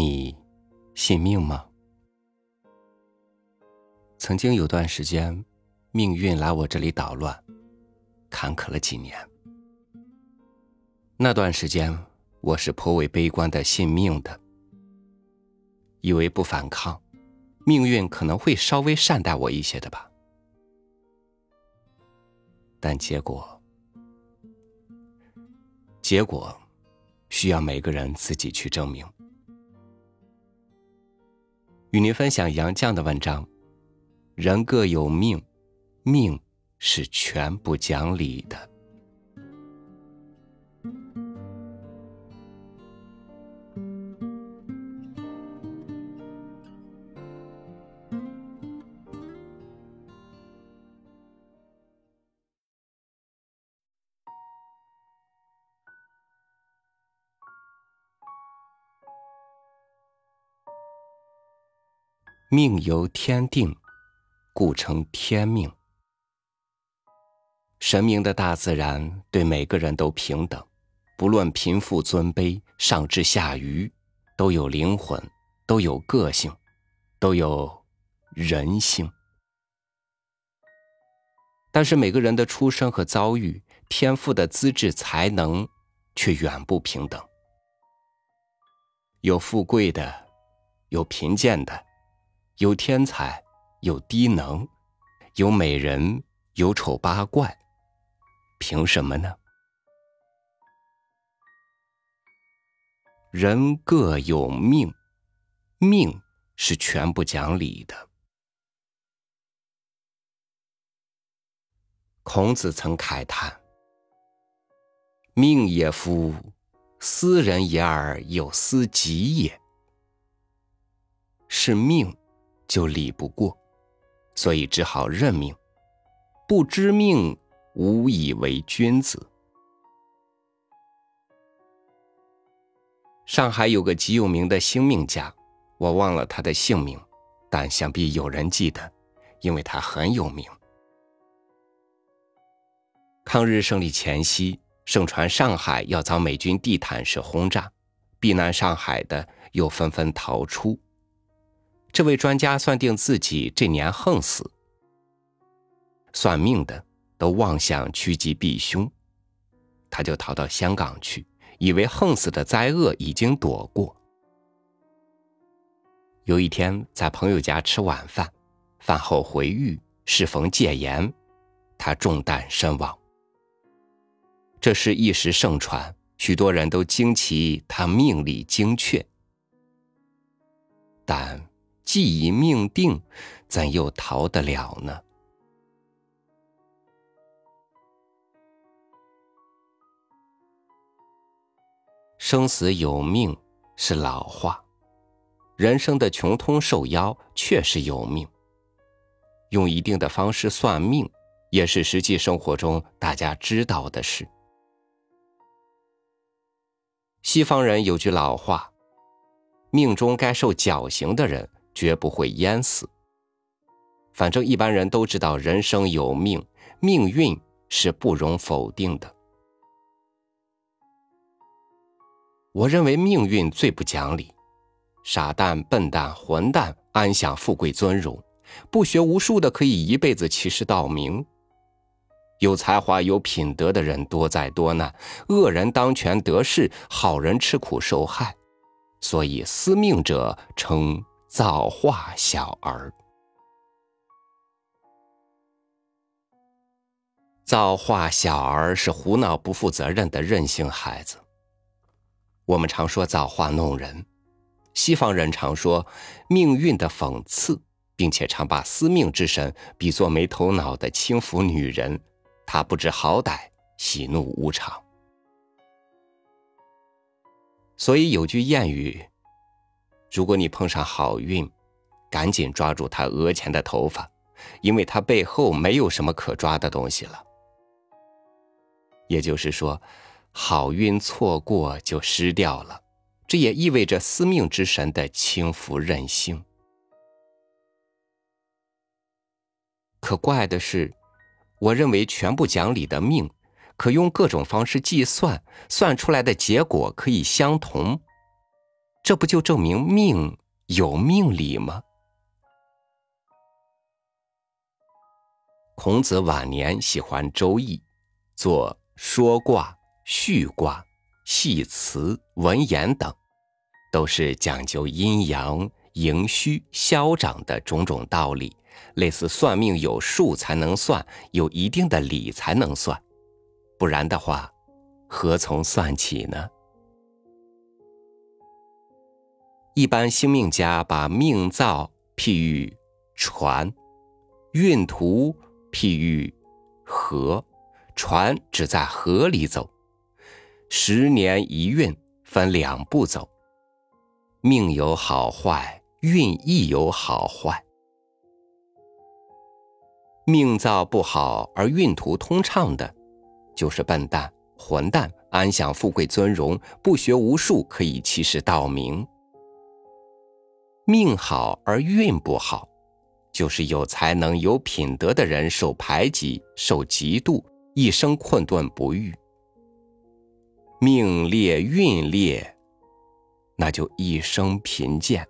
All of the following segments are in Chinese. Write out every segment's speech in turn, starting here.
你信命吗？曾经有段时间，命运来我这里捣乱，坎坷了几年。那段时间，我是颇为悲观的信命的，以为不反抗，命运可能会稍微善待我一些的吧。但结果，结果需要每个人自己去证明。与您分享杨绛的文章：人各有命，命是全不讲理的。命由天定，故称天命。神明的大自然对每个人都平等，不论贫富尊卑，上至下愚，都有灵魂，都有个性，都有人性。但是每个人的出生和遭遇、天赋的资质、才能，却远不平等。有富贵的，有贫贱的。有天才，有低能，有美人，有丑八怪，凭什么呢？人各有命，命是全不讲理的。孔子曾慨叹：“命也夫，斯人也而有斯己也。”是命。就理不过，所以只好认命。不知命，无以为君子。上海有个极有名的星命家，我忘了他的姓名，但想必有人记得，因为他很有名。抗日胜利前夕，盛传上海要遭美军地毯式轰炸，避难上海的又纷纷逃出。这位专家算定自己这年横死，算命的都妄想趋吉避凶，他就逃到香港去，以为横死的灾厄已经躲过。有一天在朋友家吃晚饭，饭后回狱，适逢戒严，他中弹身亡。这事一时盛传，许多人都惊奇他命理精确，但。既已命定，怎又逃得了呢？生死有命是老话，人生的穷通受妖确实有命。用一定的方式算命，也是实际生活中大家知道的事。西方人有句老话：“命中该受绞刑的人。”绝不会淹死。反正一般人都知道，人生有命，命运是不容否定的。我认为命运最不讲理，傻蛋、笨蛋、混蛋安享富贵尊荣，不学无术的可以一辈子欺世盗名。有才华、有品德的人多灾多难，恶人当权得势，好人吃苦受害。所以司命者称。造化小儿，造化小儿是胡闹不负责任的任性孩子。我们常说造化弄人，西方人常说命运的讽刺，并且常把司命之神比作没头脑的轻浮女人，她不知好歹，喜怒无常。所以有句谚语。如果你碰上好运，赶紧抓住他额前的头发，因为他背后没有什么可抓的东西了。也就是说，好运错过就失掉了，这也意味着司命之神的轻浮任性。可怪的是，我认为全部讲理的命，可用各种方式计算，算出来的结果可以相同。这不就证明命有命理吗？孔子晚年喜欢《周易》，做说卦、序卦、系辞、文言等，都是讲究阴阳、盈虚、消长的种种道理。类似算命有数才能算，有一定的理才能算，不然的话，何从算起呢？一般星命家把命造譬喻船，运途譬喻河，船只在河里走，十年一运分两步走，命有好坏，运亦有好坏。命造不好而运途通畅的，就是笨蛋、混蛋，安享富贵尊荣，不学无术，可以欺世盗名。命好而运不好，就是有才能、有品德的人受排挤、受嫉妒，一生困顿不愈。命劣运劣，那就一生贫贱。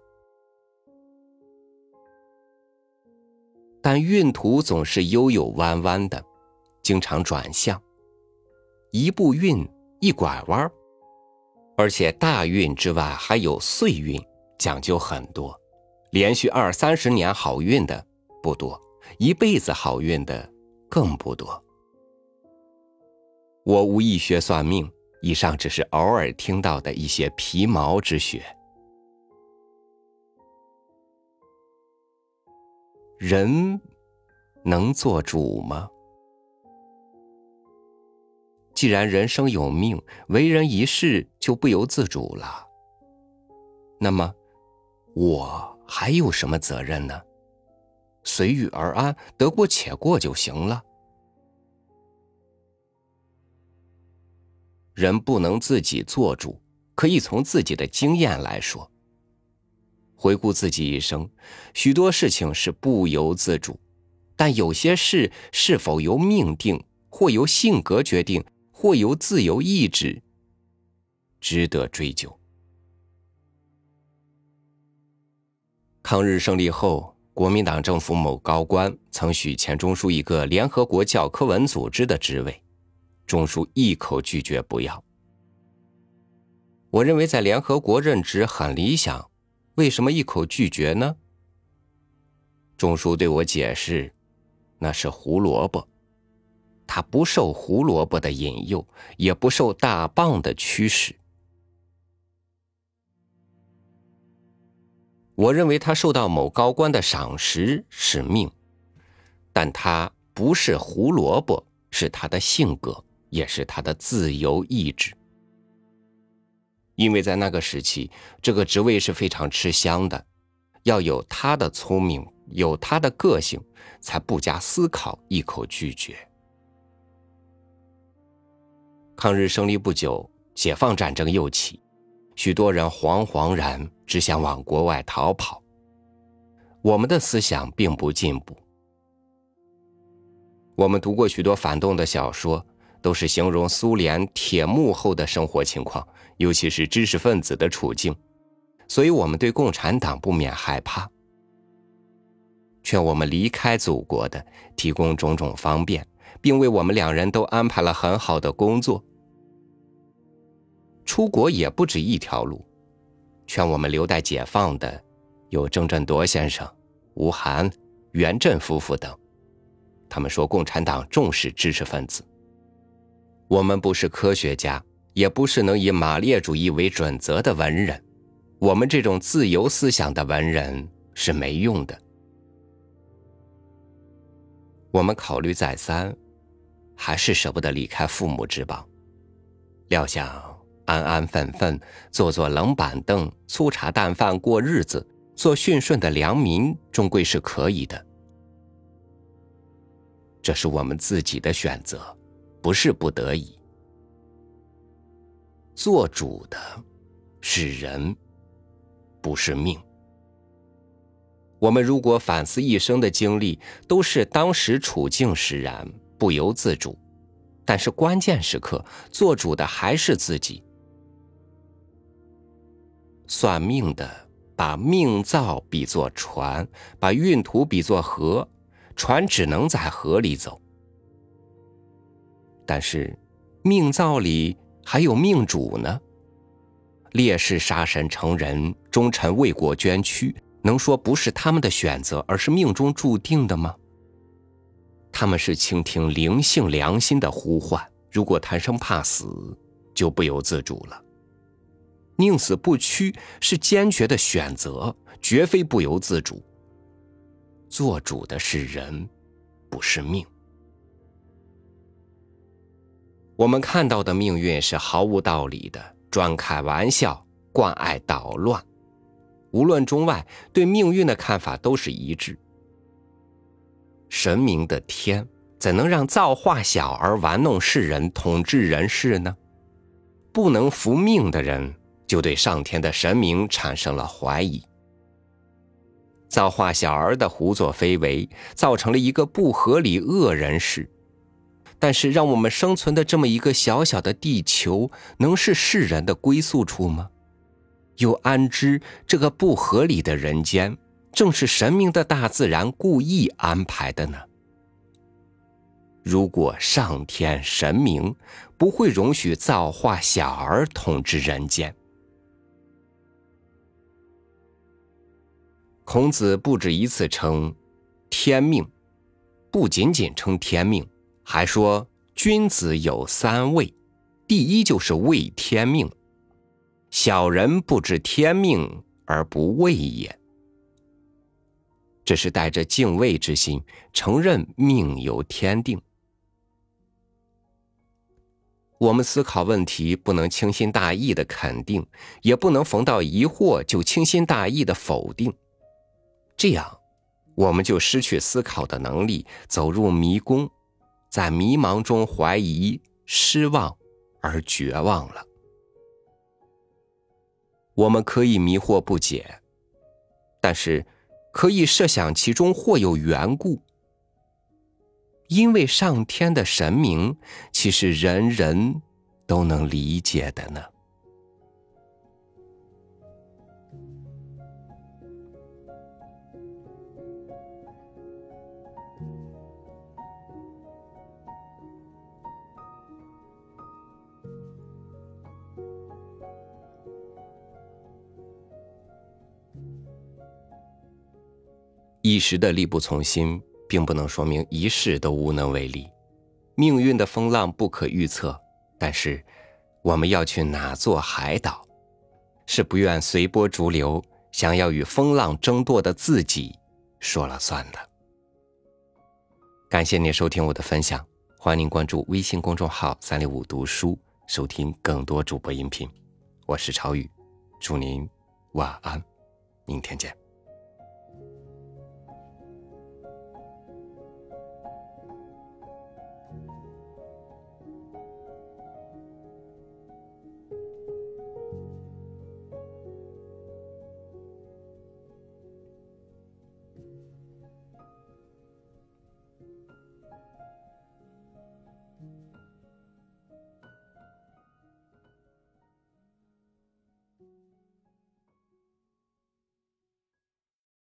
但运途总是悠悠弯弯的，经常转向，一步运一拐弯而且大运之外还有岁运，讲究很多。连续二三十年好运的不多，一辈子好运的更不多。我无意学算命，以上只是偶尔听到的一些皮毛之学。人能做主吗？既然人生有命，为人一世就不由自主了。那么，我还有什么责任呢？随遇而安，得过且过就行了。人不能自己做主，可以从自己的经验来说。回顾自己一生，许多事情是不由自主，但有些事是否由命定，或由性格决定，或由自由意志，值得追究。抗日胜利后，国民党政府某高官曾许钱钟书一个联合国教科文组织的职位，钟书一口拒绝不要。我认为在联合国任职很理想。为什么一口拒绝呢？钟书对我解释，那是胡萝卜，他不受胡萝卜的引诱，也不受大棒的驱使。我认为他受到某高官的赏识是命，但他不是胡萝卜，是他的性格，也是他的自由意志。因为在那个时期，这个职位是非常吃香的，要有他的聪明，有他的个性，才不加思考一口拒绝。抗日胜利不久，解放战争又起，许多人惶惶然，只想往国外逃跑。我们的思想并不进步。我们读过许多反动的小说，都是形容苏联铁幕后的生活情况。尤其是知识分子的处境，所以我们对共产党不免害怕。劝我们离开祖国的，提供种种方便，并为我们两人都安排了很好的工作。出国也不止一条路，劝我们留待解放的，有郑振铎先生、吴晗、袁振夫妇等。他们说共产党重视知识分子，我们不是科学家。也不是能以马列主义为准则的文人，我们这种自由思想的文人是没用的。我们考虑再三，还是舍不得离开父母之邦。料想安安分分坐坐冷板凳、粗茶淡饭过日子，做驯顺的良民，终归是可以的。这是我们自己的选择，不是不得已。做主的是人，不是命。我们如果反思一生的经历，都是当时处境使然，不由自主。但是关键时刻，做主的还是自己。算命的把命造比作船，把运途比作河，船只能在河里走。但是，命造里还有命主呢。烈士杀身成仁，忠臣为国捐躯，能说不是他们的选择，而是命中注定的吗？他们是倾听灵性良心的呼唤，如果贪生怕死，就不由自主了。宁死不屈是坚决的选择，绝非不由自主。做主的是人，不是命。我们看到的命运是毫无道理的，专开玩笑，惯爱捣乱。无论中外，对命运的看法都是一致。神明的天怎能让造化小儿玩弄世人、统治人世呢？不能服命的人。就对上天的神明产生了怀疑。造化小儿的胡作非为，造成了一个不合理恶人世。但是，让我们生存的这么一个小小的地球，能是世人的归宿处吗？又安知这个不合理的人间，正是神明的大自然故意安排的呢？如果上天神明不会容许造化小儿统治人间，孔子不止一次称“天命”，不仅仅称“天命”，还说君子有三畏，第一就是畏天命。小人不知天命而不畏也。这是带着敬畏之心，承认命由天定。我们思考问题，不能轻心大意的肯定，也不能逢到疑惑就轻心大意的否定。这样，我们就失去思考的能力，走入迷宫，在迷茫中怀疑、失望而绝望了。我们可以迷惑不解，但是可以设想其中或有缘故，因为上天的神明，其实人人都能理解的呢。一时的力不从心，并不能说明一世都无能为力。命运的风浪不可预测，但是我们要去哪座海岛，是不愿随波逐流、想要与风浪争夺的自己说了算的。感谢您收听我的分享，欢迎您关注微信公众号“三六五读书”，收听更多主播音频。我是朝宇，祝您晚安，明天见。